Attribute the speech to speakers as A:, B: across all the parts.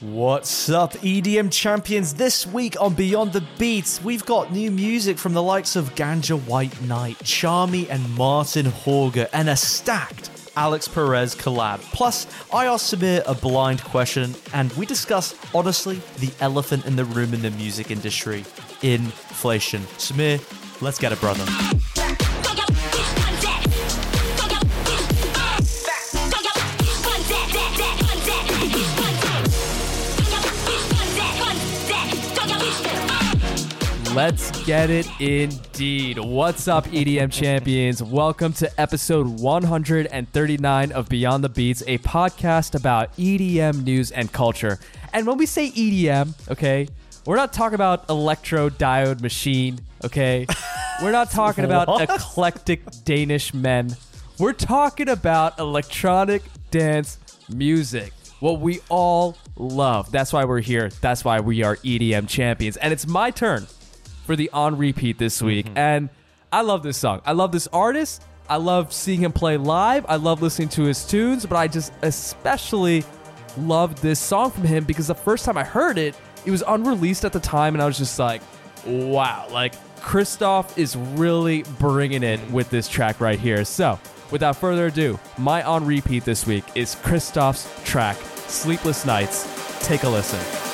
A: What's up, EDM champions? This week on Beyond the Beats, we've got new music from the likes of Ganja White Night, Tchami, and Marten Hørger, and a stacked Alix Perez collab. Plus, I asked Samir a blind question, and we discuss, honestly, the elephant in the room in the music industry inflation. Samir, let's get it, brother.
B: Let's get it indeed. What's up, EDM champions? Welcome to episode 139 of Beyond the Beats, a podcast about EDM news and culture. And when we say EDM, okay, we're not talking about electro diode machine, okay? We're not talking about eclectic Danish men. We're talking about electronic dance music. What we all love. That's why we're here. That's why we are EDM champions. And it's my turn for the on repeat this week. Mm-hmm. And I love this song. I love this artist. I love seeing him play live. I love listening to his tunes, but I just especially loved this song from him because the first time I heard it, it was unreleased at the time, and I was just like, wow, like Cristoph is really bringing it mm-hmm. with this track right here. So, without further ado, my on repeat this week is Cristoph's track, Sleepless Nights. Take a listen.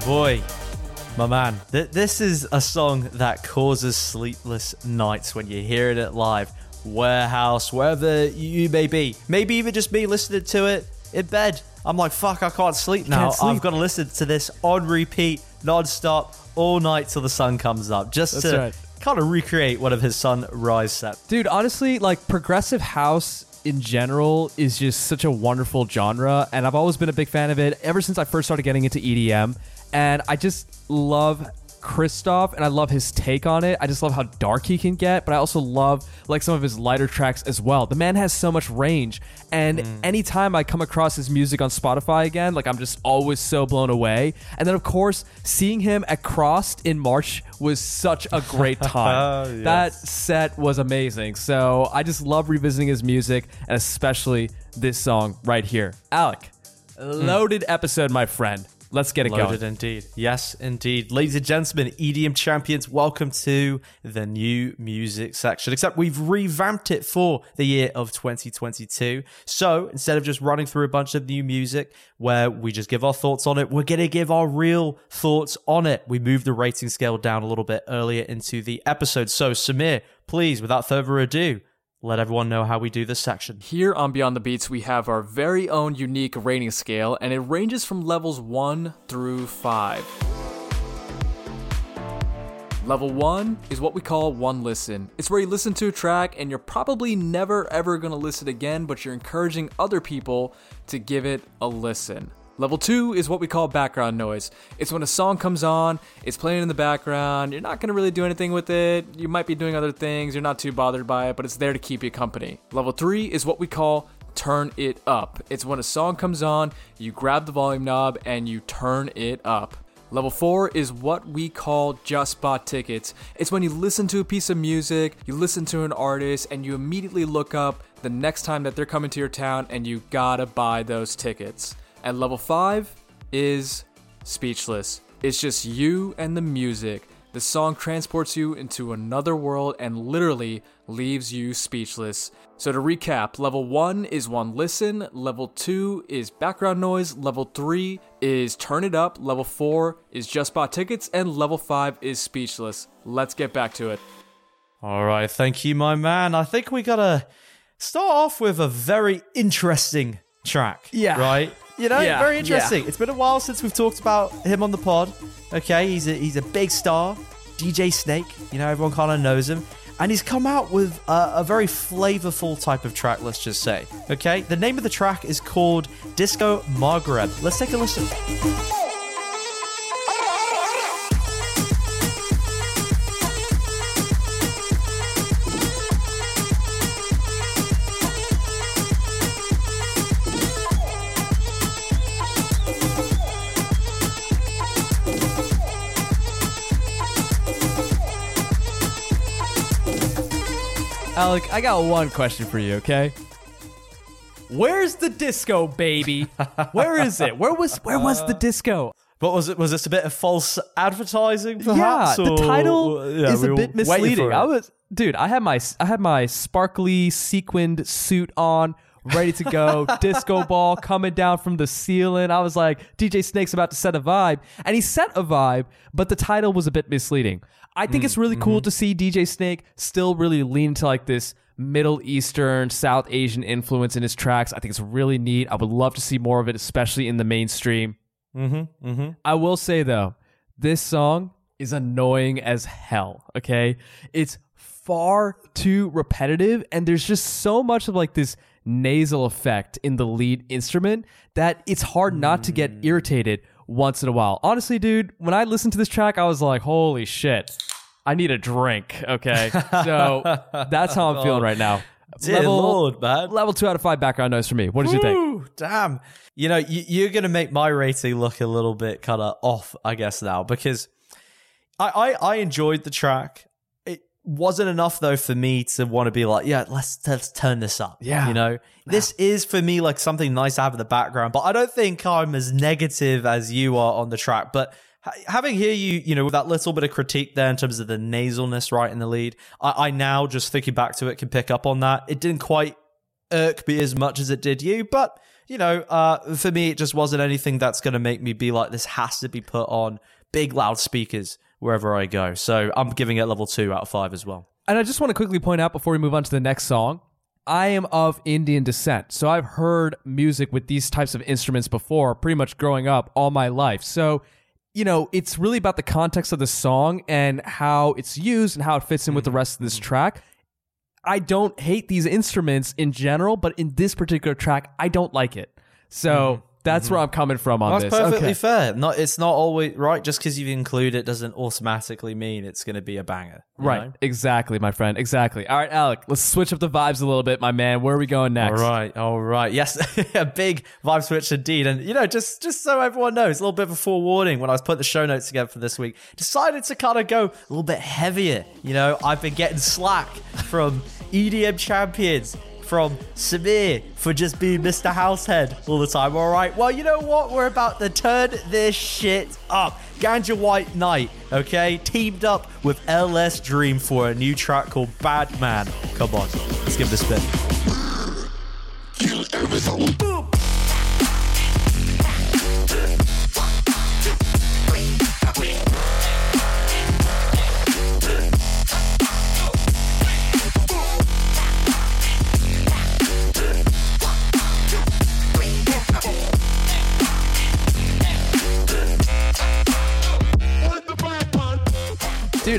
A: Oh boy. My man. Th- this is a song that causes sleepless nights when you hear it live. Warehouse, wherever you may be. Maybe even just me listening to it in bed. I'm like, fuck, I can't sleep now.
B: Can't sleep.
A: I've got to listen to this on repeat, non-stop, all night till the sun comes up. Just
B: That's
A: to
B: right.
A: kind of recreate one of his sunrise sets.
B: Dude, honestly, like progressive house in general is just such a wonderful genre, and I've always been a big fan of it ever since I first started getting into EDM. And I just love Cristoph, and I love his take on it. I just love how dark he can get, but I also love like some of his lighter tracks as well. The man has so much range, and mm. anytime I come across his music on Spotify again, like I'm just always so blown away. And then of course, seeing him at CRSSD in March was such a great time.
A: Oh, yes.
B: That set was amazing. So I just love revisiting his music and especially this song right here. Alec, mm. loaded episode, my friend. Let's get it
A: Loaded
B: going.
A: indeed. Yes, indeed. Ladies and gentlemen, EDM champions, welcome to the new music section. Except we've revamped it for the year of 2022. So instead of just running through a bunch of new music where we just give our thoughts on it, we're going to give our real thoughts on it. We moved the rating scale down a little bit earlier into the episode. So, Samir, please, without further ado, let everyone know how we do this section.
B: Here on Beyond the Beats, we have our very own unique rating scale, and it ranges from levels 1 through 5. Level 1 is what we call one listen. It's where you listen to a track and you're probably never ever to listen again, but you're encouraging other people to give it a listen. Level 2 is what we call background noise. It's when a song comes on, it's playing in the background, you're not to really do anything with it, you might be doing other things, you're not too bothered by it, but it's there to keep you company. Level 3 is what we call turn it up. It's when a song comes on, you grab the volume knob and you turn it up. Level 4 is what we call just bought tickets. It's when you listen to a piece of music, you listen to an artist, and you immediately look up the next time that they're coming to your town and you gotta buy those tickets. And level 5 is speechless. It's just you and the music. The song transports you into another world and literally leaves you speechless. So to recap, level 1 is one listen, level 2 is background noise, level 3 is turn it up, level 4 is just bought tickets, and level 5 is speechless. Let's get back to it.
A: All right, thank you, my man. I think we gotta start off with a very interesting track.
B: Yeah.
A: Right? You know,
B: Yeah,
A: very interesting. It's been a while since we've talked about him on the pod. Okay, he's a he's a big star, DJ Snake. You know, everyone kind of knows him. and he's come out with a, a very flavorful type of track, let's just say. Okay, the name of the track is called Disco Maghreb. Let's take a listen.
B: Alec, I got one question for you, okay? Where's the disco, baby? Where is it? Where was where was the uh, disco?
A: What was it? Was this a bit of false advertising?
B: Yeah,
A: Perhaps,
B: the
A: or-
B: title
A: Yeah,
B: is
A: we
B: a
A: were
B: bit
A: waiting
B: misleading.
A: it.
B: I was, dude, I had my I had my sparkly sequined suit on, ready to go. disco ball coming down from the ceiling. I was like, DJ Snake's about to set a vibe, and he set a vibe, but the title was a bit misleading. I think it's really cool to see DJ Snake still really lean to like this Middle Eastern, South Asian influence in his tracks. I think it's really neat. I would love to see more of it, especially in the mainstream.
A: Mm-hmm, mm-hmm.
B: I will say though, this song is annoying as hell. Okay, it's far too repetitive, and there's just so much of like this nasal effect in the lead instrument that it's hard not to get hmm. irritated once in a while. Honestly, dude, when I listened to this track, I was like, "Holy shit." I need a drink, okay? So that's how I'm oh, feeling right now.
A: Dear Lord, man.
B: Level two out of five background noise for me. What did you think?
A: Damn. You know, you, you're going to make my rating look a little bit kind of off, I guess, now, because I, I, I enjoyed the track. Wasn't enough, though, for me to want to be like, yeah, let's, let's turn this up.
B: Yeah.
A: You know, this is for me like something nice to have in the background, but I don't think I'm as negative as you are on the track. But ha- having hear you, you know, with that little bit of critique there in terms of the nasalness right in the lead, I, I now just thinking back to it can pick up on that. It didn't quite irk me as much as it did you, but you know, uh, for me, it just wasn't anything that's going to make me be like, this has to be put on big loudspeakers wherever I go. So I'm giving it level two out of five as well.
B: And I just want to quickly point out before we move on to the next song, I am of Indian descent. So I've heard music with these types of instruments before, pretty much growing up all my life. So, you know, it's really about the context of the song and how it's used and how it fits in with the rest of this mm-hmm. track. I don't hate these instruments in general, but in this particular track, I don't like it. So mm-hmm. That's mm-hmm. where I'm coming from on
A: That's
B: this.
A: perfectly
B: Okay.
A: fair. Not, it's not always right. Just because you include it doesn't automatically mean it's going to be a banger. you
B: Right.
A: know?
B: Exactly, my friend. Exactly. All right, Alec, let's switch up the vibes a little bit, my man. Where are we going next?
A: All right, all right. Yes, a big vibe switch indeed. And you know, just just so everyone knows, a little bit of a forewarning when I was putting the show notes together for this week, decided to kind of go a little bit heavier. You know, I've been getting slack from EDM champions. From Samir for just being Mr. Househead all the time. All right. Well, you know what? We're about to turn this shit up. Ganja White Night, okay, teamed up with LSDREAM for a new track called Bad Man. Come on, let's give this a spin.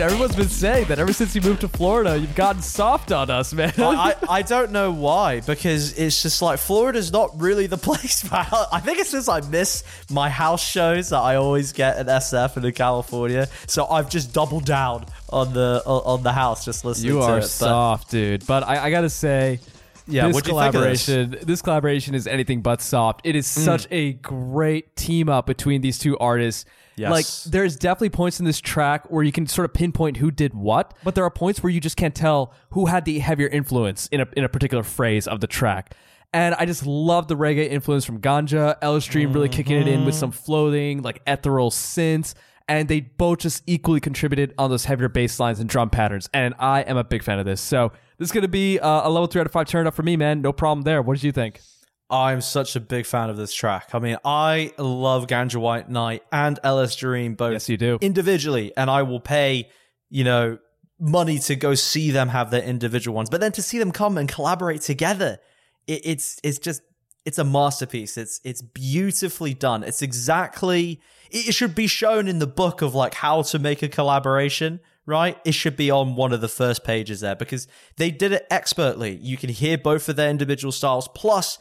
B: Everyone's been saying that ever since you moved to Florida, you've gotten soft on us, man.
A: I, I I don't know why because it's just like Florida's not really the place. For, I think it's just I miss my house shows that I always get at SF and in California. So I've just doubled down on the on on the house, just listening.
B: you
A: to
B: are
A: it. But
B: soft, dude. But I, I gotta say,
A: Yeah,
B: this
A: what'd you think of this?
B: collaboration, this? collaboration is anything but soft. It is
A: Mm.
B: such a great team up between these two artists.
A: Yes.
B: Like, there's definitely points in this track where you can sort of pinpoint who did what, but there are points where you just can't tell who had the heavier influence in a in a particular phrase of the track. And I just love the reggae influence from Ganja, LSDREAM really kicking it in with
A: Mm-hmm.
B: some floating, like ethereal synths. And they both just equally contributed on those heavier bass lines and drum patterns. And I am a big fan of this. So this is going to be uh, a level three out of five turn up for me, man. No problem there. What did you think?
A: I'm such a big fan of this track. I mean, I love Ganja White Night and LSDREAM both
B: Yes, you do.
A: individually, and I will pay, you know, money to go see them have their individual ones. But then to see them come and collaborate together, it, it's it's just it's a masterpiece. It's it's beautifully done. It's exactly it it should be shown in the book of like how to make a collaboration. right? It should be on one of the first pages there because they did it expertly. You can hear both of their individual styles. Plus,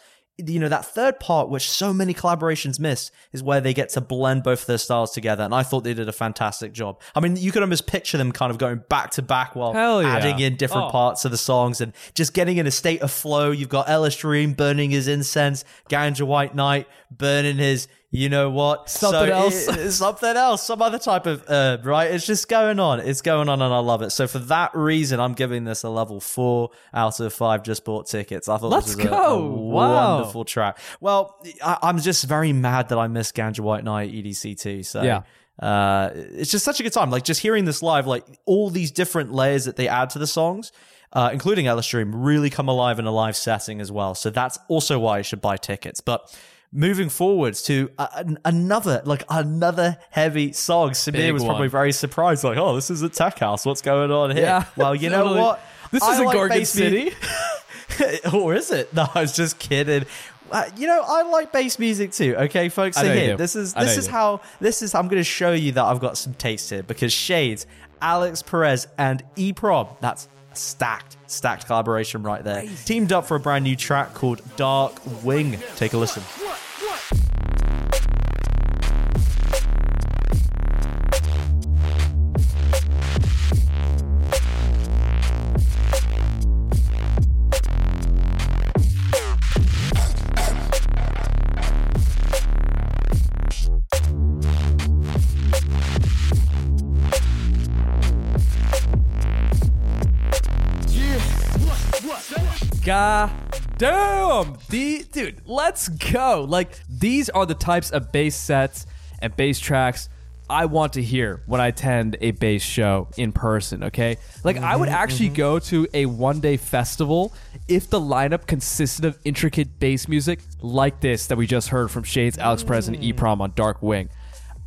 A: you know, that third part, which so many collaborations miss, is where they get to blend both of their styles together. And I thought they did a fantastic job. I mean, you could almost picture them kind of going back to back while
B: yeah.
A: adding in different
B: Oh.
A: parts of the songs and just getting in a state of flow. You've got LSDREAM burning his incense, Ganja White Night burning his, you know what?
B: Something else.
A: it- something else, some other type of herb, right? It's just going on. It's going on, and I love it. So for that reason, I'm giving this a level four out of five. Just bought tickets. I thought
B: Let's
A: this was a-
B: go.
A: a,
B: Wow.
A: wonderful track. Well, I, I'm just very mad that I missed Ganja White Night EDC2. So
B: Yeah.
A: uh, it's just such a good time. Like just hearing this live, like all these different layers that they add to the songs. Uh, including LSDREAM, really come alive in a live setting as well. So that's also why you should buy tickets. But moving forwards to a, an- another, like another heavy song, Samir
B: Big
A: was probably
B: one.
A: very surprised, like, "Oh, this is a tech house. What's going on here?"
B: Yeah,
A: Well, you know what?
B: This
A: I
B: isn't
A: like
B: Gorgon
A: bass
B: City.
A: or is it? No, I was just kidding. Uh, you know, I like bass music too. Okay, folks. So here, this is this is how this is. I'm going to show you that I've got some taste here because Shades, Alix Perez, and EPROM. That's a stacked, stacked collaboration right there. Teamed up for a brand new track called Dark Wing. Take a listen.
B: Damn. The, dude, let's go. Like, these are the types of bass sets and bass tracks I want to hear when I attend a bass show in person, okay? Like, I would actually go to a one day festival if the lineup consisted of intricate bass music like this that we just heard from Shades, Alix Perez, and EPROM on Dark Wing.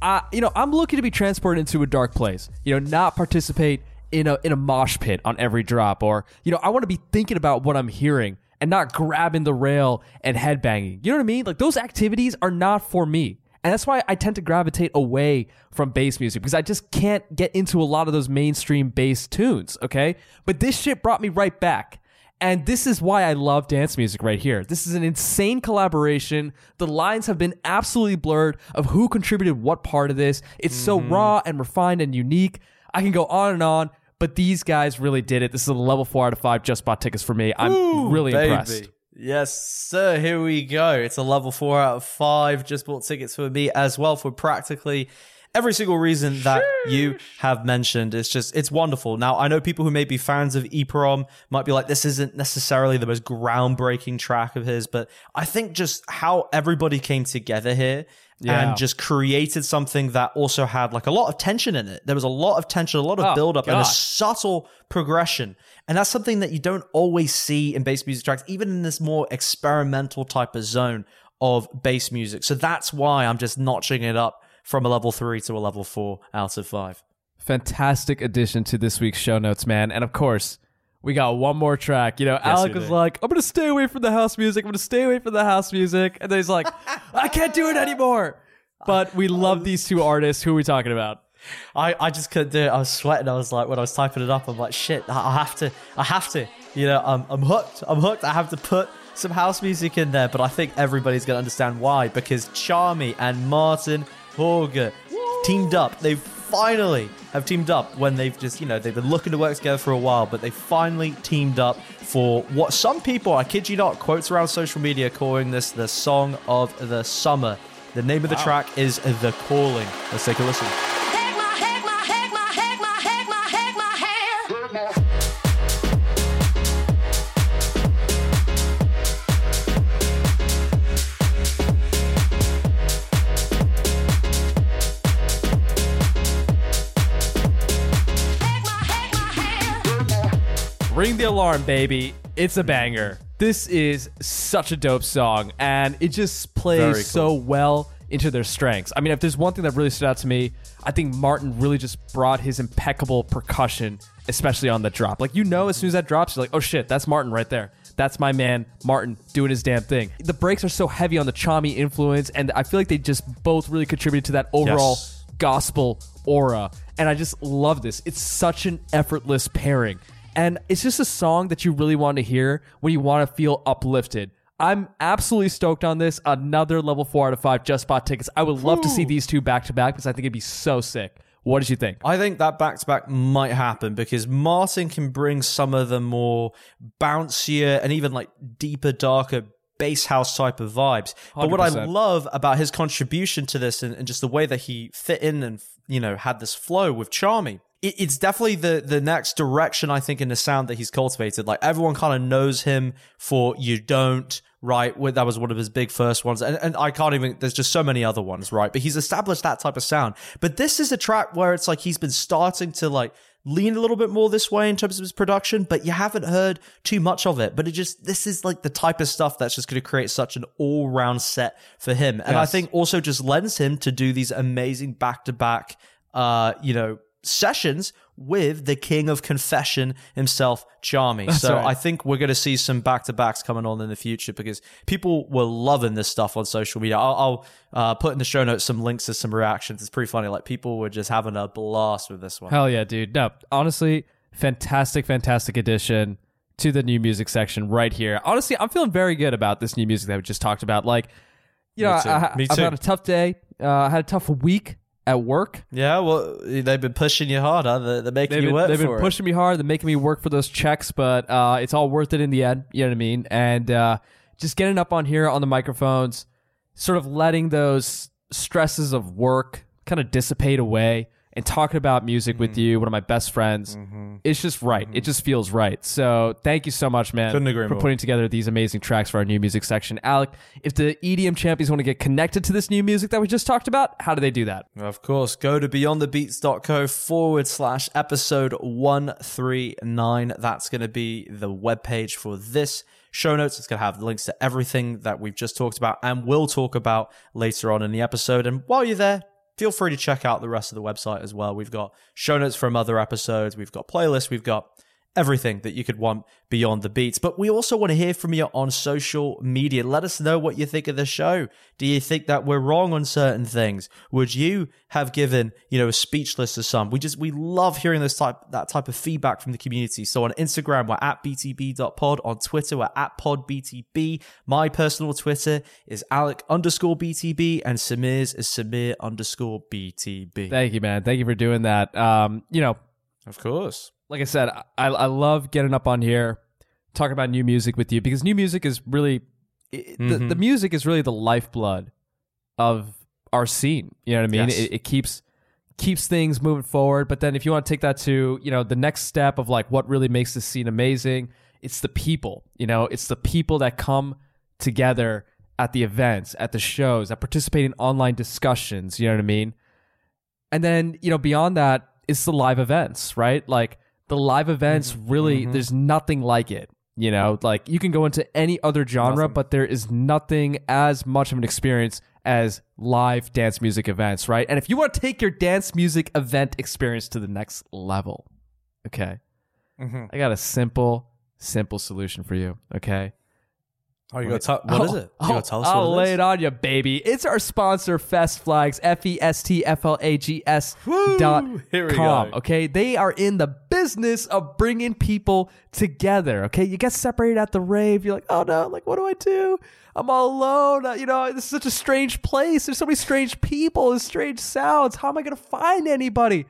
B: Uh, you know, I'm looking to be transported into a dark place. You know, not participate in a in a mosh pit on every drop, or you know, I want to be thinking about what I'm hearing and not grabbing the rail and headbanging. You know what I mean? Like those activities are not for me. And that's why I tend to gravitate away from bass music because I just can't get into a lot of those mainstream bass tunes, okay? But this shit brought me right back. And this is why I love dance music right here. This is an insane collaboration. The lines have been absolutely blurred of who contributed what part of this. It's so mm-hmm. raw and refined and unique. I can go on and on, but these guys really did it. This is a level four out of five just bought tickets for me. I'm really
A: Baby.
B: impressed.
A: Yes, sir. Here we go. It's a level four out of five. Just bought tickets for me as well for practically every single reason that you have mentioned. It's just, it's wonderful. Now, I know people who may be fans of EPROM might be like, this isn't necessarily the most groundbreaking track of his, but I think just how everybody came together here
B: Yeah.
A: and just created something that also had like a lot of tension in it. There was a lot of tension, a lot of
B: Oh,
A: build up, and a subtle progression. And that's something that you don't always see in bass music tracks, even in this more experimental type of zone of bass music. So that's why I'm just notching it up from a level three to a level four out of five.
B: Fantastic addition to this week's show notes, man. And of course, we got one more track. You know, Alec
A: we
B: was
A: do.
B: like, I'm going to stay away from the house music. I'm going to stay away from the house music. And then he's like, I can't do it anymore. But we love these two artists. Who are we talking about?
A: I, I just couldn't do it. I was sweating. I was like, when I was typing it up, I'm like, shit, I I have to, I have to. You know, I'm, I'm hooked. I'm hooked. I have to put some house music in there, but I think everybody's going to understand why because Tchami and Marten Hørger teamed up. They finally have teamed up when they've just, you know, they've been looking to work together for a while, but they finally teamed up for what some people, I kid you not, quotes around social media calling this the song of the summer. The name of the track is The Calling. Let's take a listen.
B: Ring the alarm, baby. It's a banger. This is such a dope song, and it just plays
A: cool.
B: so well into their strengths. I mean, if there's one thing that really stood out to me, I think Marten really just brought his impeccable percussion, especially on the drop. Like, you know, as soon as that drops, you're like, oh shit, that's Marten right there. That's my man, Marten, doing his damn thing. The breaks are so heavy on the Tchami influence, and I feel like they just both really contributed to that overall
A: Yes.
B: gospel aura. and I just love this. It's such an effortless pairing. And it's just a song that you really want to hear when you want to feel uplifted. I'm absolutely stoked on this. Another level four out of five just bought tickets. I would love to see these two back to back because I think it'd be so sick. What did you think?
A: I think that back to back might happen because Marten can bring some of the more bouncier and even like deeper, darker bass house type of vibes. But what I love about his contribution to this and, and just the way that he fit in and you know had this flow with Tchami. It, it's definitely the the next direction I think in the sound that he's cultivated. Like everyone kind of knows him for "You Don't," right? Well, That was one of his big first ones, and and I can't even. There's just so many other ones, right? But he's established that type of sound. But this is a track where it's like he's been starting to like lean a little bit more this way in terms of his production, but you haven't heard too much of it. But it just this is like the type of stuff that's just going to create such an all round set for him, and I think also just lends him to do these amazing back to back, uh, you know, sessions with the king of confession himself, Tchami. so
B: right.
A: I think we're going to see some back to backs coming on in the future because people were loving this stuff on social media. I'll, I'll uh, put in the show notes some links to some reactions. It's pretty funny. Like people were just having a blast with this one.
B: Hell yeah, dude. No, honestly, fantastic, fantastic addition to the new music section right here. Honestly, I'm feeling very good about this new music that we just talked about. Like, you know. I, I've had a tough day. Uh, I had a tough week at work.
A: Yeah, well, they've been pushing you hard, huh? They're, they're making
B: They've
A: you
B: been,
A: work
B: they've been
A: it.
B: pushing me hard. They're making me work for those checks, but uh, it's all worth it in the end. You know what I mean? And uh, just getting up on here on the microphones, sort of letting those stresses of work kind of dissipate away and talking about music with
A: Mm-hmm.
B: you, one of my best friends. It's just right. It just feels right. So thank you so much, man, for
A: more.
B: putting together these amazing tracks for our new music section. Alec, if the EDM champions want to get connected to this new music that we just talked about, how do they do that?
A: Of course, go to beyondthebeats.co forward slash episode 139. That's going to be the webpage for this show notes. It's going to have links to everything that we've just talked about and will talk about later on in the episode. And while you're there, feel free to check out the rest of the website as well. We've got show notes from other episodes, we've got playlists, we've got everything that you could want beyond the beats. But we also want to hear from you on social media. Let us know what you think of the show. Do you think that we're wrong on certain things? Would you have given, you know, a speechless to some? We just we love hearing this type that type of feedback from the community. So on Instagram, we're at btb.pod. On Twitter, we're at podbtb. My personal Twitter is Alec underscore BTB and Samir's is Samir underscore BTB.
B: Thank you, man. Thank you for doing that. Um, you know,
A: Of course.
B: Like I said, I, I love getting up on here, talking about new music with you because new music is really it, the, the mm-hmm. music is really the lifeblood of our scene. You know what I mean?
A: Yes.
B: It, it keeps keeps things moving forward. But then if you want to take that to you know the next step of like what really makes this scene amazing, it's the people. You know, it's the people that come together at the events, at the shows, that participate in online discussions. You know what I mean? And then, you know, beyond that, it's the live events, right? Like the live events mm-hmm. really mm-hmm. there's nothing like it. You know, like you can go into any other genre, but there is nothing as much of an experience as live dance music events, right? And if you want to take your dance music event experience to the next level, okay, mm-hmm. I got a simple, simple solution for you, okay?
A: Oh, you got to what is it? You gotta tell us
B: I'll
A: what
B: lay
A: it is?
B: it on you, baby. It's our sponsor, Fest Flags, F E S T F L A G S dot com. Okay, they are in the business of bringing people together. Okay, you get separated at the rave. You're like, oh no, like what do I do? I'm all alone. Uh, you know, this is such a strange place. There's so many strange people and strange sounds. How am I gonna find anybody?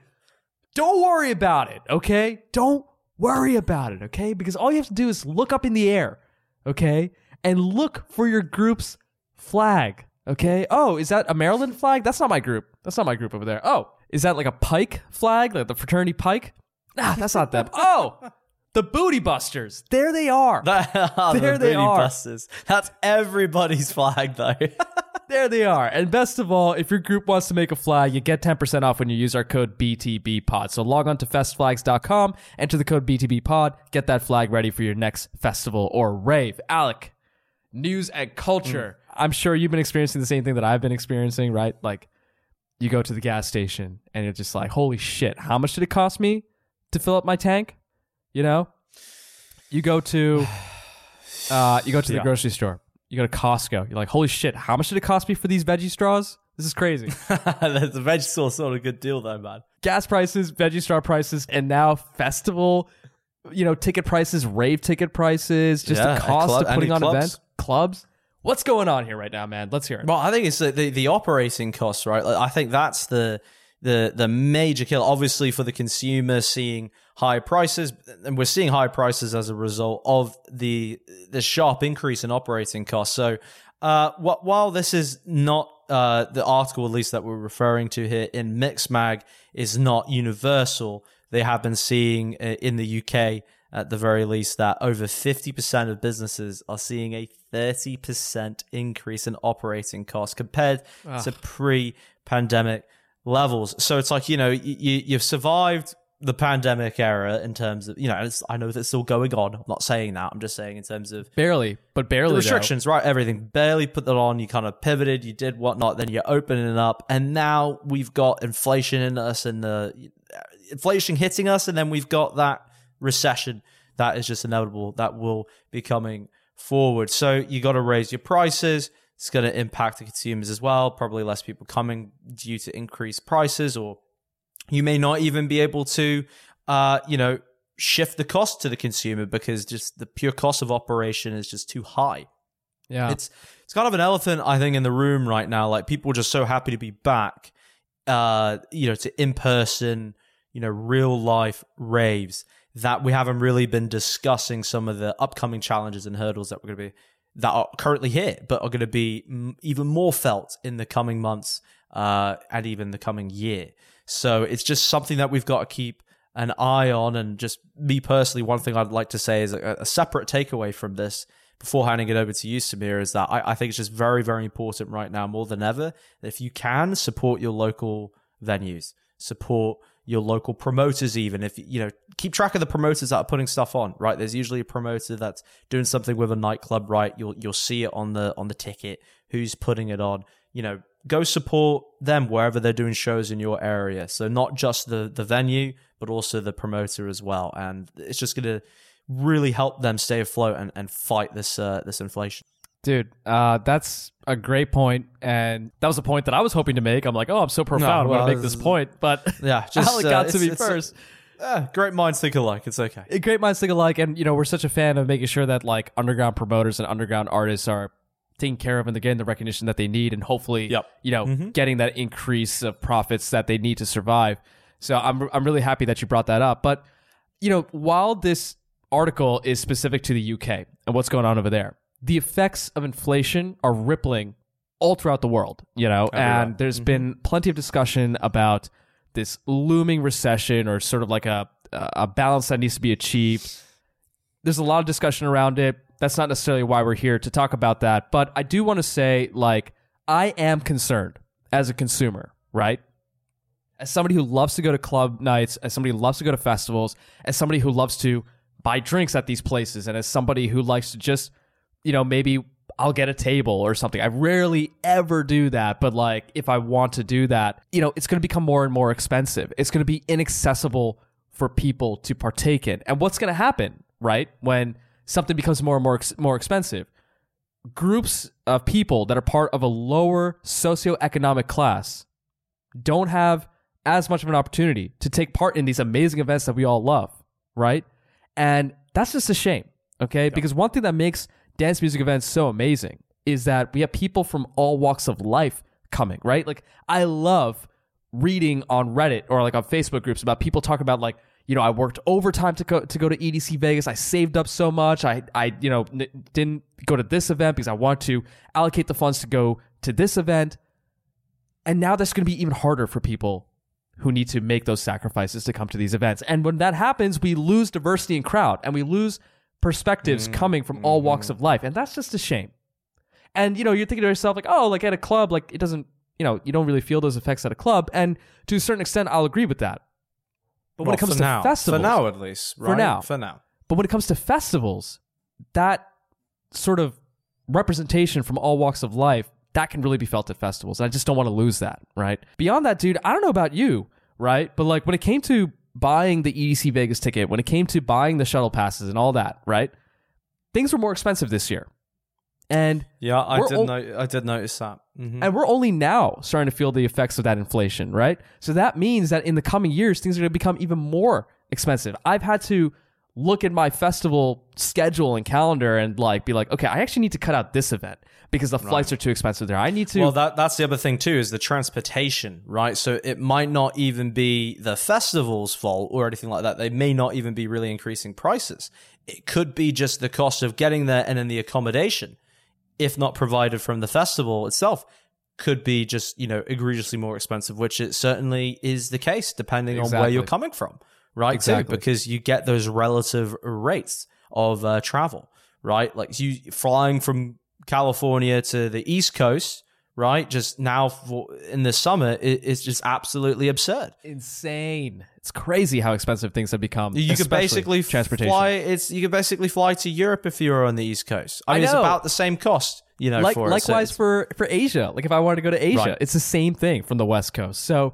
B: Don't worry about it, okay? Don't worry about it, okay? Because all you have to do is look up in the air, okay? And look for your group's flag, okay? Oh, is that a Maryland flag? That's not my group. That's not my group over there. Oh, is that like a Pike flag, like the fraternity Pike? Ah, that's not them. Oh, the Booty Busters. There they are.
A: the
B: There they
A: booty
B: are.
A: busters. That's everybody's flag, though.
B: There they are. And best of all, if your group wants to make a flag, you get 10% off when you use our code BTBPOD. So log on to festflags.com, enter the code BTBPOD, get that flag ready for your next festival or rave. Alec, news and culture. I'm sure you've been experiencing the same thing that I've been experiencing, right? Like you go to the gas station and you're just like, holy shit, how much did it cost me to fill up my tank? You know? You go to uh, you go to the
A: Yeah.
B: grocery store. You go to Costco. You're like, holy shit, how much did it cost me for these veggie straws? This is crazy.
A: the veg sauce not a good deal, though, man.
B: gas prices, Veggie straw prices, and now festival, you know, ticket prices, rave ticket prices, just
A: Yeah,
B: the cost
A: club-
B: of putting on
A: clubs.
B: events, clubs. What's going on here right now, man? Let's hear it.
A: Well, I think it's the, the, the operating costs, right? Like, I think that's the the the major kill. Obviously, for the consumer, seeing high prices, and we're seeing high prices as a result of the the sharp increase in operating costs. So, uh, wh- while this is not uh, the article, at least that we're referring to here in Mixmag, is not universal. They have been seeing uh, in the UK at the very least that over 50% of businesses are seeing a 30% increase in operating costs compared to pre-pandemic levels. So it's like, you know, you, you've survived the pandemic era in terms of, you know, it's, I know that's still going on. I'm not saying that. I'm just saying in terms of
B: Barely, but barely.
A: the
B: though.
A: restrictions, right? Everything. Barely put that on. You kind of pivoted. You did whatnot. Then you're opening it up, and now we've got inflation in us, and the inflation hitting us, and then we've got that recession that is just inevitable that will be coming forward. So you got to raise your prices. It's going to impact the consumers as well. Probably less people coming due to increased prices, or you may not even be able to, uh, you know, shift the cost to the consumer because just the pure cost of operation is just too high.
B: Yeah.
A: It's it's kind of an elephant, I think, in the room right now. Like people are just so happy to be back, uh, you know, to in person, you know, real life raves that we haven't really been discussing some of the upcoming challenges and hurdles that we're going to be that are currently here, but are going to be even more felt in the coming months uh, and even the coming year. So it's just something that we've got to keep an eye on. And just me personally, one thing I'd like to say is a, a separate takeaway from this before handing it over to you, Samir, is that I, I think it's just very, very important right now more than ever that if you can support your local venues, support your local promoters even. If you know keep track of the promoters that are putting stuff on right? There's usually a promoter that's doing something with a nightclub right? You'll you'll see it on the on the ticket who's putting it on. You know go support them wherever they're doing shows in your area. So not just the the venue but also the promoter as well. And it's just going to really help them stay afloat and, and fight this uh, this inflation
B: Dude, uh, that's a great point, and that was a point that I was hoping to make. I'm like, oh, I'm so profound.
A: well,
B: I'm gonna make this point, but
A: yeah just
B: Alec
A: uh,
B: got to me
A: uh,
B: first.
A: uh, great minds think alike it's okay
B: A great minds think alike, and you know we're such a fan of making sure that like underground promoters and underground artists are taken care of and they're getting the recognition that they need, and hopefully,
A: Yep.
B: you know, getting that increase of profits that they need to survive. So I'm I'm really happy that you brought that up. But you know, while this article is specific to the UK and what's going on over there, the effects of inflation are rippling all throughout the world. You know, oh, and there's mm-hmm. been plenty of discussion about this looming recession or sort of like a a balance that needs to be achieved. There's a lot of discussion around it. That's not necessarily why we're here to talk about that, but I do want to say like I am concerned as a consumer, right? As somebody who loves to go to club nights, as somebody who loves to go to festivals, as somebody who loves to buy drinks at these places, and as somebody who likes to just, you know, maybe I'll get a table or something. I rarely ever do that, but like if I want to do that, you know, it's going to become more and more expensive. It's going to be inaccessible for people to partake in. And what's going to happen, right? When something becomes more and more ex- more expensive, groups of people that are part of a lower socioeconomic class don't have as much of an opportunity to take part in these amazing events that we all love, right? And that's just a shame, okay? Because one thing that makes dance music events so amazing is that we have people from all walks of life coming, right? Like I love reading on Reddit or like on Facebook groups about people talking about like, you know, I worked overtime to go to go to EDC Vegas. I saved up so much. I I you know n- didn't go to this event because I want to allocate the funds to go to this event. And now that's going to be even harder for people who need to make those sacrifices to come to these events. And when that happens, we lose diversity in crowd and we lose perspectives mm-hmm. coming from all walks of mm-hmm. life. And that's just a shame. And you know, you're thinking to yourself like, "Oh, like at a club, like it doesn't, you know, you don't really feel those effects at a club." And to a certain extent, I'll agree with that. But when it comes to
A: now.
B: festivals,
A: for now at least,
B: For now.
A: for now.
B: but when it comes to festivals, that sort of representation from all walks of life, that can really be felt at festivals. And I just don't want to lose that, right? Beyond that, dude, I don't know about you, right? But like when it came to buying the EDC Vegas ticket, when it came to buying the shuttle passes and all that, right? Things were more expensive this year. And
A: Yeah, I did
B: all-
A: know. I did notice that. Mhm.
B: and we're only now starting to feel the effects of that inflation, right? So that means that in the coming years, things are going to become even more expensive. I've had to look at my festival schedule and calendar and like be like, okay, I actually need to cut out this event because the flights are too expensive there. I need to.
A: Well, that that's the other thing too is the transportation, right? So it might not even be the festival's fault or anything like that. They may not even be really increasing prices. It could be just the cost of getting there and then the accommodation, if not provided from the festival itself, could be just you know egregiously more expensive, which it certainly is the case depending on where you're coming from, right?
B: Exactly.
A: Too, because you get those relative rates of uh, travel, right? Like you flying from California to the East Coast, right? Just now for, in the summer, it, it's just absolutely absurd.
B: insane. It's crazy how expensive things have become.
A: You could basically
B: transportation.
A: fly. It's you could basically fly to Europe if you're on the East Coast. I
B: I
A: mean, it's about the same cost, you know.
B: like
A: for
B: likewise
A: it's-
B: for for Asia. Like if I wanted to go to Asia,
A: Right.
B: it's the same thing from the West Coast. So,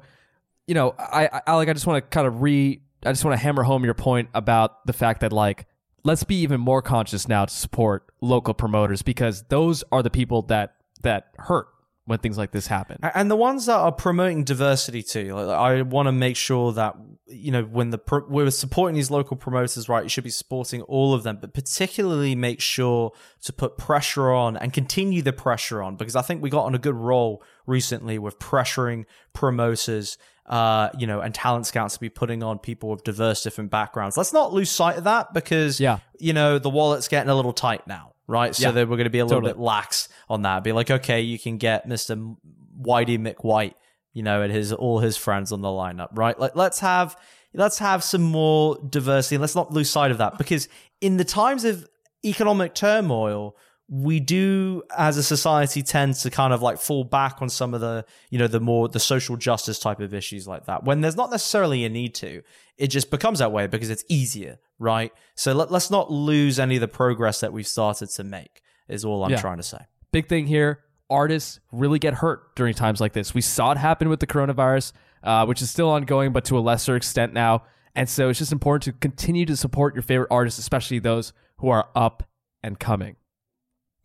B: you know, I, I Alec, I just want to kind of re, I just want to hammer home your point about the fact that like let's be even more conscious now to support local promoters because those are the people that that hurt when things like this happen.
A: and the ones that are promoting diversity too like, i want to make sure that you know when the pro- we're supporting these local promoters right you should be supporting all of them but particularly make sure to put pressure on and continue the pressure on because i think we got on a good roll recently with pressuring promoters uh, you know, and talent scouts to be putting on people with diverse different backgrounds. Let's not lose sight of that because,
B: Yeah.
A: you know, the wallet's getting a little tight now, right? So
B: Yeah.
A: that we're going to be a little
B: Totally.
A: bit lax on that. Be like, okay, you can get Mr. Whitey McWhite, you know, and his all his friends on the lineup, right? Like, let's have let's have some more diversity. and Let's not lose sight of that because in the times of economic turmoil, we do as a society tend to kind of like fall back on some of the you know the more the social justice type of issues like that when there's not necessarily a need to. It just becomes that way because it's easier right? So let, let's not lose any of the progress that we've started to make is all i'm
B: Yeah.
A: trying to say.
B: Big thing here artists really get hurt during times like this. We saw it happen with the coronavirus uh, which is still ongoing but to a lesser extent now. And so it's just important to continue to support your favorite artists especially those who are up and coming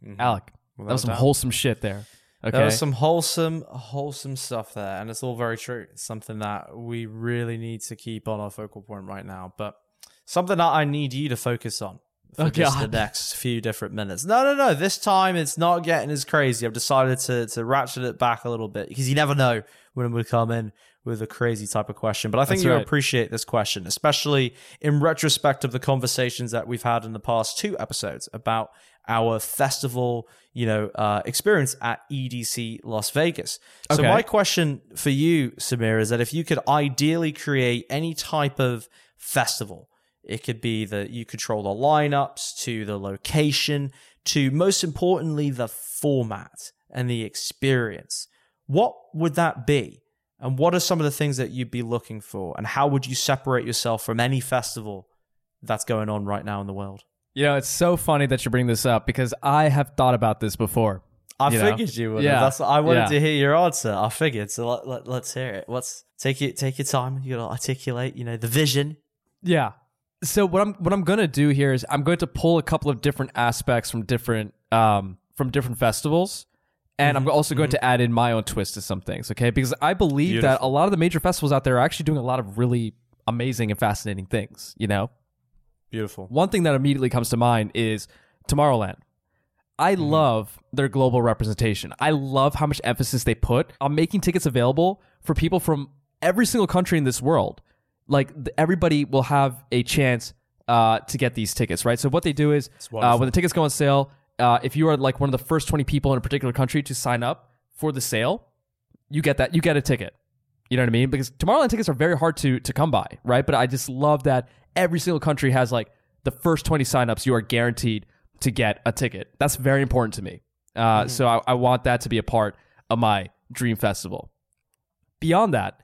B: Mm-hmm. alec that was some
A: doubt.
B: wholesome shit there okay
A: There was some wholesome, wholesome stuff there, and it's all very true. It's something that we really need to keep on our focal point right now, but something that I need you to focus on for
B: Oh,
A: just the next few different minutes. No, no, no. This time it's not getting as crazy. I've decided to to ratchet it back a little bit because you never know when we come in with a crazy type of question. But I think
B: That's
A: you'll
B: right.
A: appreciate this question, especially in retrospect of the conversations that we've had in the past two episodes about our festival, you know, uh, experience at EDC Las Vegas. So my question for you, Samir, is that if you could ideally create any type of festival, it could be that you control the lineups to the location to most importantly the format and the experience. What would that be? And what are some of the things that you'd be looking for? And how would you separate yourself from any festival that's going on right now in the world?
B: You know it's so funny that you bring this up because i have thought about this before
A: I
B: You know?
A: figured you would.
B: Yeah.
A: That's I wanted
B: Yeah.
A: to hear your answer. I figured. So let, let, let's hear it. What's take it take your time. You gotta articulate, you know, the vision.
B: Yeah. So what I'm what I'm gonna do here is I'm going to pull a couple of different aspects from different um from different festivals, and
A: Mm-hmm.
B: I'm also going to add in my own twist to some things. Okay, because I believe that a lot of the major festivals out there are actually doing a lot of really amazing and fascinating things. You know,
A: Beautiful.
B: one thing that immediately comes to mind is Tomorrowland. I
A: Mm-hmm.
B: love their global representation. I love how much emphasis they put on making tickets available for people from every single country in this world. Like everybody will have a chance uh, to get these tickets, right? So what they do is uh, when the tickets go on sale, uh, if you are like one of the first twenty people in a particular country to sign up for the sale, you get that you get a ticket. You know what I mean? Because Tomorrowland tickets are very hard to to come by, right? But I just love that every single country has like the first 20 signups, you are guaranteed to get a ticket. That's very important to me. Uh, So I, I want that to be a part of my dream festival. Beyond that,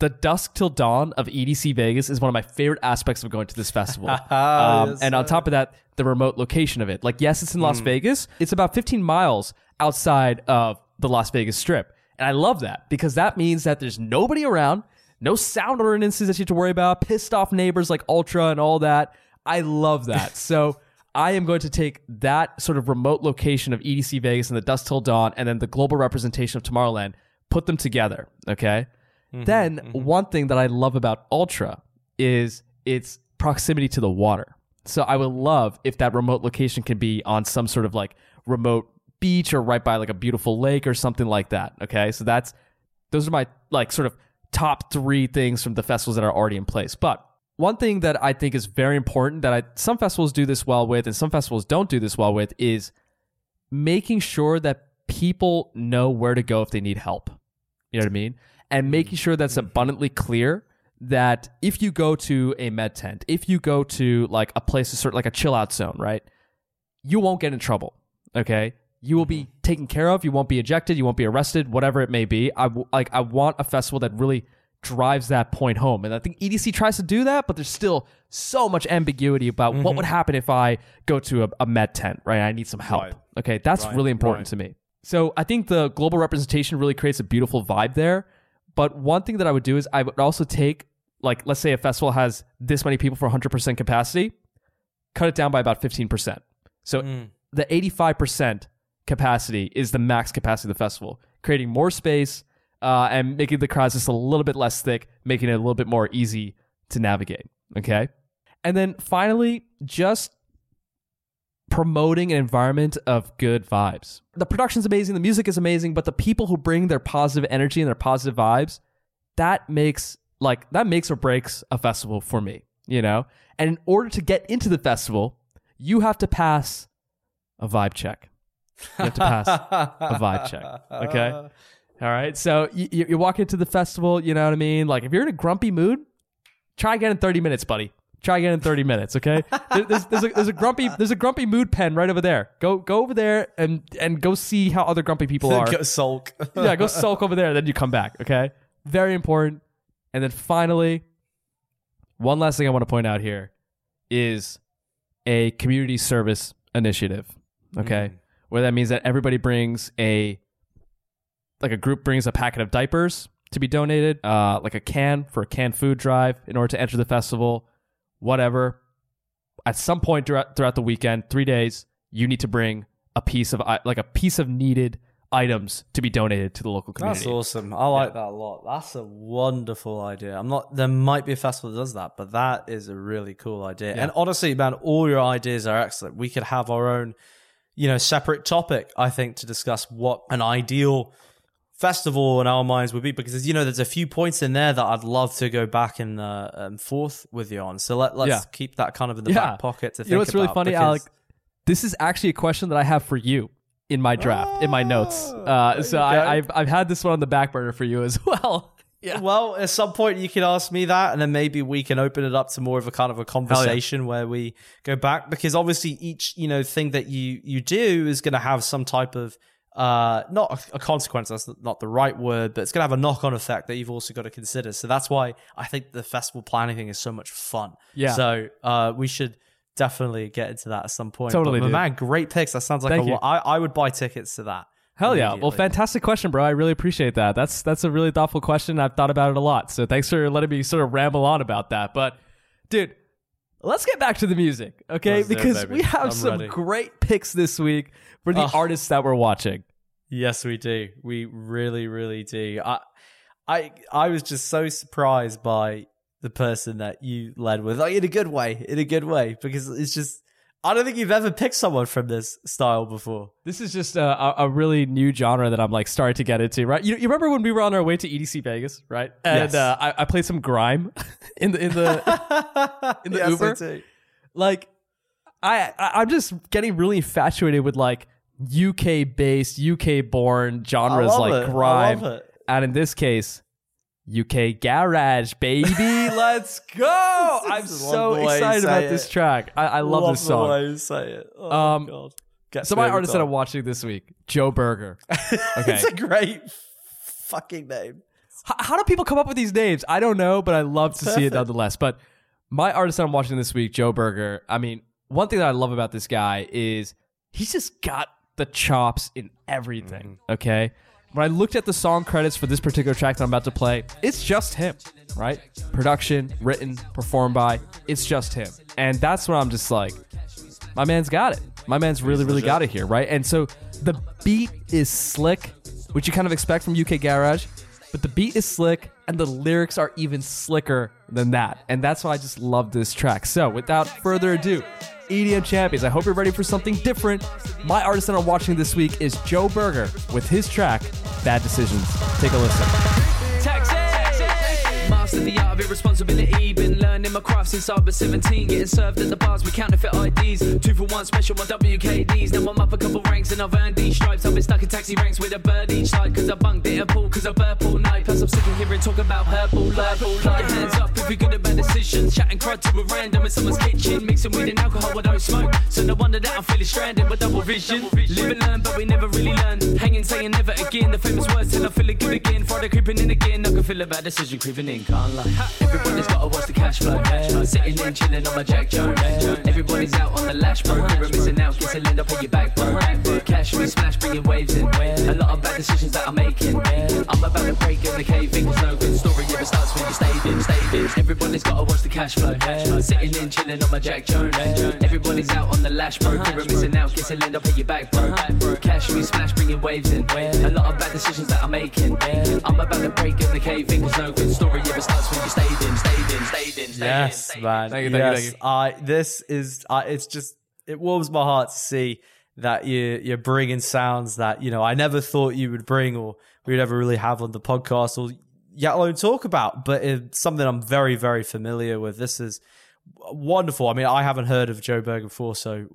B: the dusk till dawn of EDC Vegas is one of my favorite aspects of going to this festival. um,
A: Yes,
B: and on top of that, the remote location of it. Like, yes, it's in Las Vegas. It's about 15 miles outside of the Las Vegas Strip. And I love that because that means that there's nobody around, no sound ordinances that you have to worry about, pissed off neighbors like Ultra and all that. I love that. so I am going to take that sort of remote location of EDC Vegas and the Dusk Till Dawn and then the global representation of Tomorrowland, put them together. Okay. Mm-hmm, then mm-hmm. one thing that I love about Ultra is its proximity to the water. So I would love if that remote location can be on some sort of like remote beach or right by like a beautiful lake or something like that. Okay. So that's those are my like sort of top three things from the festivals that are already in place. But one thing that I think is very important that I some festivals do this well with and some festivals don't do this well with is making sure that people know where to go if they need help. You know what I mean? And mm-hmm. making sure that's abundantly clear that if you go to a med tent, if you go to like a place to sort like a chill out zone, right? You won't get in trouble. Okay? You will be mm-hmm. taken care of. You won't be ejected. You won't be arrested. Whatever it may be. I w- like. I want a festival that really drives that point home, and I think EDC tries to do that, but there's still so much ambiguity about what mm-hmm. would happen if I go to a, a med tent. Right? I need some help.
A: Right.
B: Okay, that's
A: Right,
B: really important
A: right.
B: to me. So I think the global representation really creates a beautiful vibe there. But one thing that I would do is I would also take, like, let's say a festival has this many people for 100% capacity, cut it down by about 15%. So mm. the 85% capacity is the max capacity of the festival, creating more space uh, and making the crowds just a little bit less thick, making it a little bit more easy to navigate. Okay. And then finally, just promoting an environment of good vibes. The production's amazing, the music is amazing, but the people who bring their positive energy and their positive vibes, that makes like that makes or breaks a festival for me, you know? And in order to get into the festival, you have to pass a vibe check. You have to pass a vibe check. Okay. All right. So you, you walk into the festival, you know what I mean? Like if you're in a grumpy mood, try again in 30 minutes, buddy. Try again in 30 minutes, okay? There- there's, there's, a, there's a grumpy there's a grumpy mood pen right over there. Go go over there and and go see how other grumpy people are.
A: Go sulk.
B: yeah, go sulk over there, then you come back, okay? Very important. And then finally, one last thing I want to point out here is a community service initiative, okay? Mm. Where that means that everybody brings a like a group brings a packet of diapers to be donated, uh, like a can for a canned food drive in order to enter the festival, whatever. At some point throughout, throughout the weekend, three days, you need to bring a piece of like a piece of needed items to be donated to the local community.
A: That's awesome. I like that a lot. That's a wonderful idea. I'm not. There might be a festival that does that, but that is a really cool idea. And honestly, man, all your ideas are excellent. We could have our own, you know, separate topic. I think to discuss what an ideal festival in our minds would be because you know there's a few points in there that I'd love to go back and uh, um, forth with you on. So let let's
B: Yeah.
A: keep that kind of in the
B: Yeah.
A: back pocket to think
B: You know what's really funny,
A: because-
B: Alec? This is actually a question that I have for you in my draft, in my notes. Uh, so. I, I've I've had this one on the back burner for you as well. Yeah.
A: Well, at some point you can ask me that, and then maybe we can open it up to more of a kind of a conversation where we go back because obviously each you know thing that you you do is going to have some type of uh not a, consequence. That's not the right word, but it's going to have a knock on effect that you've also got to consider. So that's why I think the festival planning thing is so much fun.
B: Yeah.
A: So uh, we should. Definitely get into that at some point.
B: Totally,
A: but, man, great picks. That sounds like
B: Thank
A: a,
B: you.
A: I, I would buy tickets to that.
B: Hell yeah! Well, fantastic question, bro. I really appreciate that. That's that's a really thoughtful question. I've thought about it a lot. So thanks for letting me sort of ramble on about that. But, dude, let's get back to the music, okay?
A: Let's do it,
B: because we have
A: I'm
B: some
A: ready.
B: great picks this week for the
A: Ugh.
B: artists that we're watching.
A: Yes, we do. We really, really do. I, I, I was just so surprised by the person that you led with, like in a good way, in a good way, because it's just. I don't think you've ever picked someone from this style before.
B: This is just a, a, really new genre that I'm like starting to get into, right? You, you remember when we were on our way to EDC Vegas, right? And
A: Yes.
B: uh, I, I played some grime in the in the
A: in
B: the Uber? like I, I I'm just getting really infatuated with like UK based, UK born genres like
A: it.
B: Grime, and in this case, UK garage, baby. Let's go! I'm so
A: one way you
B: excited about
A: it.
B: this track. I, I love, this
A: the
B: song.
A: way you say it. Oh,
B: Um,
A: God. Gets
B: So my artist that. I'm watching this week, Joe Berger. Okay.
A: it's a great fucking name.
B: H- how do people come up with these names? I don't know, but I love to see it nonetheless. But my artist that I'm watching this week, Joe Berger. I mean, one thing that I love about this guy is he's just got the chops in everything. Okay. When I looked at the song credits for this particular track that I'm about to play, it's just him, right? Production, written, performed by, it's just him. And that's when I'm just like, my man's got it. My man's really, really got it here, right? And so the beat is slick, which you kind of expect from UK Garage, but the beat is slick and the lyrics are even slicker than that. And that's why I just love this track. So without further ado, EDM Champions, I hope you're ready for something different. My artist that I'm watching this week is Joe Berger with his track, Bad Decisions. Take a listen.
C: Master the art of irresponsibility. Learning my craft since I was 17. Getting served at the bars with counterfeit IDs. Two for one special, my WKDs. Now I'm up a couple ranks and I've earned these stripes. I've been stuck in taxi ranks with a bird each side. Cause I bunked it a pool, cause I burp all night. Plus I'm sick of hearing talk about purple life. Put your hands up if you're good at bad decisions. Chatting crud to a random in someone's kitchen. Mixing weed and alcohol, I don't smoke. So no wonder that I'm feeling stranded with double vision. Live and learn, but we never really learn. Hanging, saying never again. The famous words till I'm feeling good again. Friday creeping in again. I can feel a bad decision creeping in, can't lie. Everybody's gotta watch the cash Sitting in, chilling on my Jack Jones. Everybody's out on the lash, bro. You're missing out, guess I'll end up on your back, bro. Cash we smash, bringing waves in. A lot of decisions that I'm making. I'm about to break in the cave in, 'cause no good story ever starts when you stayed in, stayed in. Everybody's gotta watch the cash flow. Sitting in, chilling on my Jack Jones. Everybody's out on the lash, bro. You're missing out, guess I'll up on your back, bro. Cash we smash, bringing waves in. A lot of bad decisions that I'm making. I'm about to break in the cave in, 'cause no good story ever starts when you stayed in, stayed in, stayed in, stayed in.
A: Yes,
C: stayed in.
A: man.
D: Thank you, thank you,
A: yes,
D: thank you.
A: I. This is. I. It's just. It warms my heart to see that you you're bringing sounds that you know I never thought you would bring or we'd ever really have on the podcast or yet alone talk about. But it's something I'm very very familiar with. This is wonderful. I mean, I haven't heard of Joe Berger before, so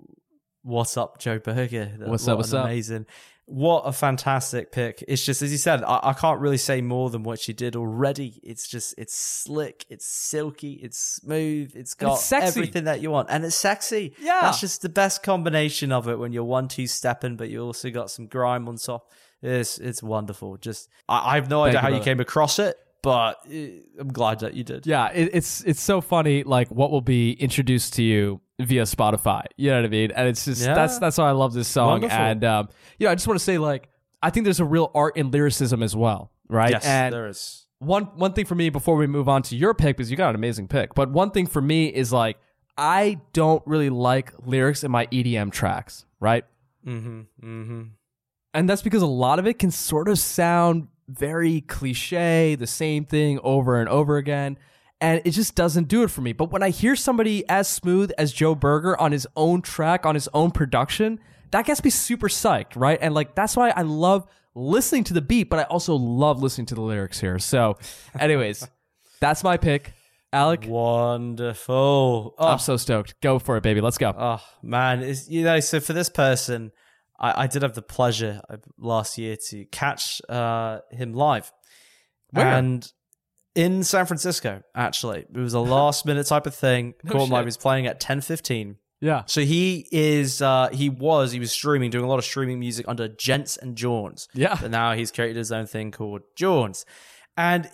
A: what's up, Joe Berger?
B: What's
A: What
B: up, what's
A: an
B: up?
A: Amazing. What a fantastic pick. It's just, as you said, I, I can't really say more than what she did already. It's just, it's slick, it's silky, it's smooth, it's got
B: it's
A: everything that you want. And it's sexy.
B: Yeah.
A: That's just the best combination of it when you're one, two stepping, but you also got some grime on top. It's, it's wonderful. Just, I, I have no
B: Thank
A: idea
B: you,
A: how you came across it, but eh, I'm glad that you did.
B: Yeah, it, it's it's so funny. Like what will be introduced to you via Spotify. You know what I mean? And it's just
A: Yeah.
B: that's that's why I love this song.
A: Wonderful.
B: And um, you know, I just want to say like I think there's a real art in lyricism as well, right?
A: Yes,
B: and
A: there is.
B: one one thing for me before we move on to your pick because you got an amazing pick. But one thing for me is like I don't really like lyrics in my EDM tracks, right?
A: Mm-hmm. Mm-hmm.
B: And that's because a lot of it can sort of sound very cliche, the same thing over and over again. And it just doesn't do it for me. But when I hear somebody as smooth as Joe Berger on his own track, on his own production, that gets me super psyched, right? And like, that's why I love listening to the beat, but I also love listening to the lyrics here. So, anyways, that's my pick. Alec,
A: Wonderful. Oh,
B: I'm so stoked. Go for it, baby. Let's go.
A: Oh man, it's, you know, so for this person, I, I did have the pleasure last year to catch uh, him live,
B: Where?
A: and in San Francisco. Actually, it was a last minute type of thing. Caught him live. He was playing at ten fifteen.
B: yeah.
A: So he is, uh, he was, he was streaming, doing a lot of streaming music under Gents and Jawns.
B: Yeah.
A: But now he's created his own thing called Jawns. And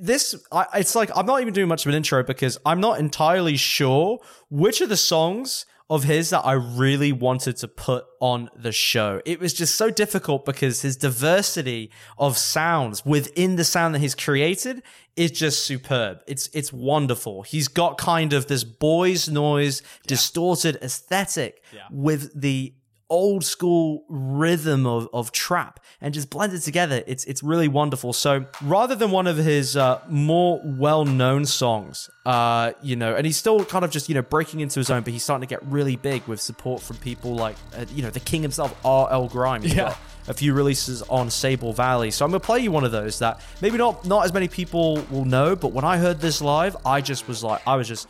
A: this, I, it's like, I'm not even doing much of an intro because I'm not entirely sure which of the songs of his that I really wanted to put on the show. It was just so difficult because his diversity of sounds within the sound that he's created is just superb. It's it's wonderful. He's got kind of this boys noise distorted aesthetic with the old school rhythm of, of trap and just blended together. It's it's really wonderful. So rather than one of his uh, more well known songs, uh, you know, and he's still kind of just you know breaking into his own, but he's starting to get really big with support from people like uh, you know the king himself, R.L. Grime.
B: Yeah.
A: got a few releases on Sable Valley. So I'm gonna play you one of those that maybe not not as many people will know, but when I heard this live, I just was like, I was just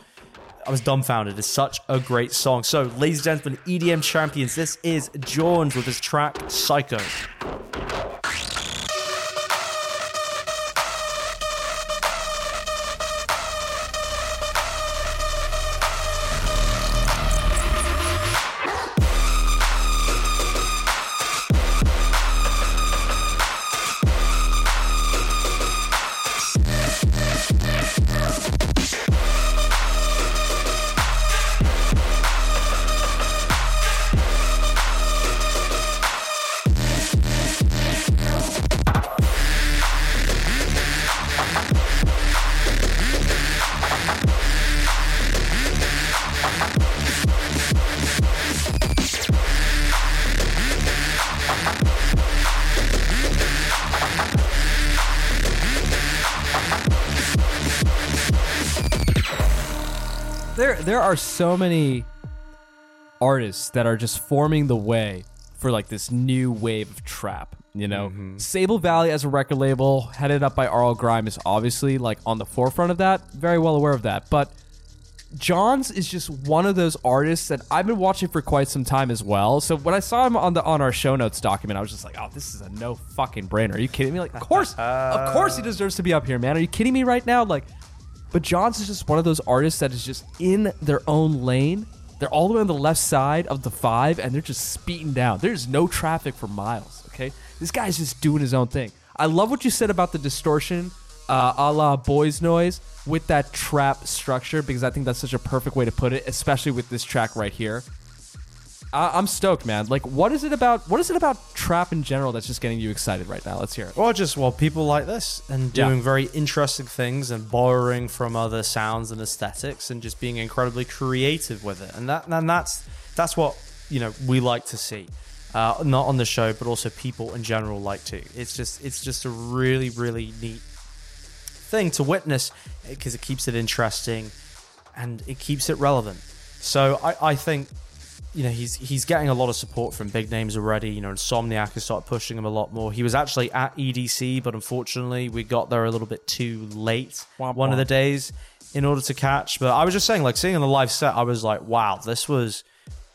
A: I was dumbfounded. It's such a great song. So, ladies and gentlemen, EDM champions, this is Jawns with his track Psycho.
B: There there are so many artists that are just forming the way for like this new wave of trap. You know, mm-hmm. Sable Valley as a record label, headed up by R.L. Grime, is obviously like on the forefront of that. Very well aware of that, but Jawns is just one of those artists that I've been watching for quite some time as well. So when I saw him on the on our show notes document, I was just like, "Oh, this is a no fucking brainer." Are you kidding me? Like, of course, of course, he deserves to be up here, man. Are you kidding me right now? Like, but Jawns is just one of those artists that is just in their own lane. They're all the way on the left side of the five, and they're just speeding down. There's no traffic for miles. Okay, this guy's just doing his own thing. I love what you said about the distortion, uh, a la Boys Noise, with that trap structure because I think that's such a perfect way to put it, especially with this track right here. I- I'm stoked, man. Like, what is it about? What is it about trap in general that's just getting you excited right now? Let's hear it.
A: Or just well, people like this and
B: Yeah.
A: doing very interesting things and borrowing from other sounds and aesthetics and just being incredibly creative with it. And that and that's that's what you know we like to see. Uh, not on the show, but also people in general like to. It's just it's just a really really neat thing to witness because it keeps it interesting and it keeps it relevant. So I, I think you know he's he's getting a lot of support from big names already. You know, Insomniac has started pushing him a lot more. He was actually at EDC, but unfortunately we got there a little bit too late one of the days in order to catch. But I was just saying, like seeing on the live set, I was like, wow, this was.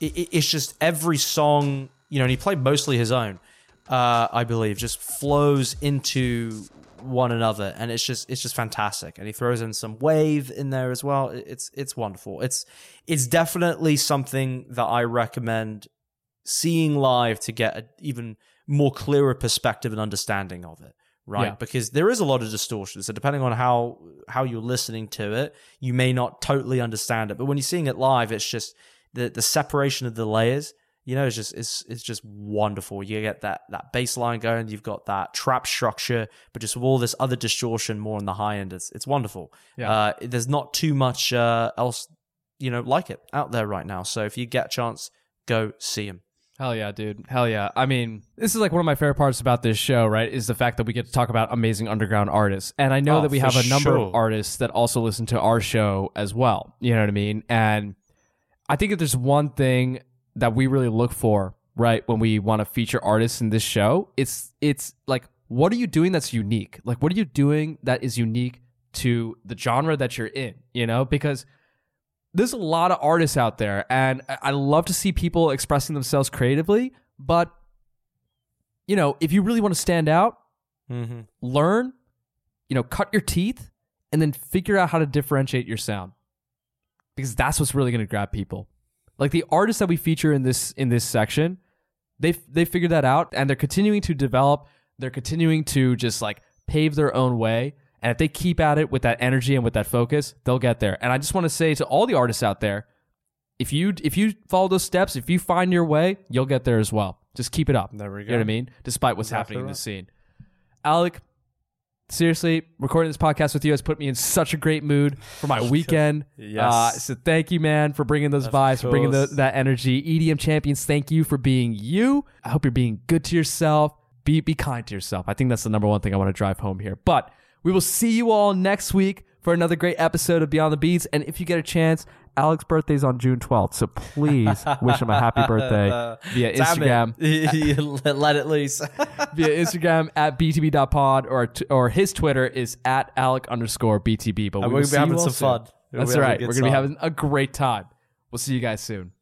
A: It- it's just every song, you know, and he played mostly his own, uh, I believe, just flows into one another, and it's just it's just fantastic. And he throws in some wave in there as well. It's it's wonderful. It's it's definitely something that I recommend seeing live to get an even more clearer perspective and understanding of it right
B: Yeah.
A: because there is a lot of distortion so depending on how how you're listening to it you may not totally understand it but when you're seeing it live it's just the the separation of the layers you know it's just it's it's just wonderful you get that that bass line going you've got that trap structure but just with all this other distortion more on the high end it's it's wonderful
B: Yeah.
A: uh there's not too much uh else you know like it out there right now so if you get a chance go see him
B: Hell yeah, dude. Hell yeah. I mean, this is like one of my favorite parts about this show, right? Is the fact that we get to talk about amazing underground artists. And I know
A: Oh,
B: that we have a number
A: sure.
B: of artists that also listen to our show as well. You know what I mean? And I think if there's one thing that we really look for, right, when we want to feature artists in this show, it's it's like what are you doing that's unique? Like what are you doing that is unique to the genre that you're in, you know? Because there's a lot of artists out there and I love to see people expressing themselves creatively, but you know, if you really want to stand out,
A: mm-hmm.
B: learn, you know, cut your teeth and then figure out how to differentiate your sound. Because that's what's really going to grab people. Like the artists that we feature in this in this section, they they figured that out and they're continuing to develop, they're continuing to just like pave their own way. And if they keep at it with that energy and with that focus, they'll get there. And I just want to say to all the artists out there, if you if you follow those steps, if you find your way, you'll get there as well. Just keep it up.
A: There we
B: You know what I mean? Despite what's happening in the scene. Alec, seriously, recording this podcast with you has put me in such a great mood for my weekend.
A: Yes.
B: Uh, so thank you, man, for bringing those vibes, for bringing the, that energy. EDM champions, thank you for being you. I hope you're being good to yourself. Be be kind to yourself. I think that's the number one thing I want to drive home here. But we will see you all next week for another great episode of Beyond the Beats. And if you get a chance, Alec's birthday's on June 12th. So please wish him a happy birthday via Instagram
A: Instagram. Let it loose.
B: via Instagram at btb.pod or or his Twitter is at alec underscore btb. But we will
A: we're gonna be having some
B: soon.
A: fun.
B: That's right. We're gonna be having a great time. We'll see you guys soon.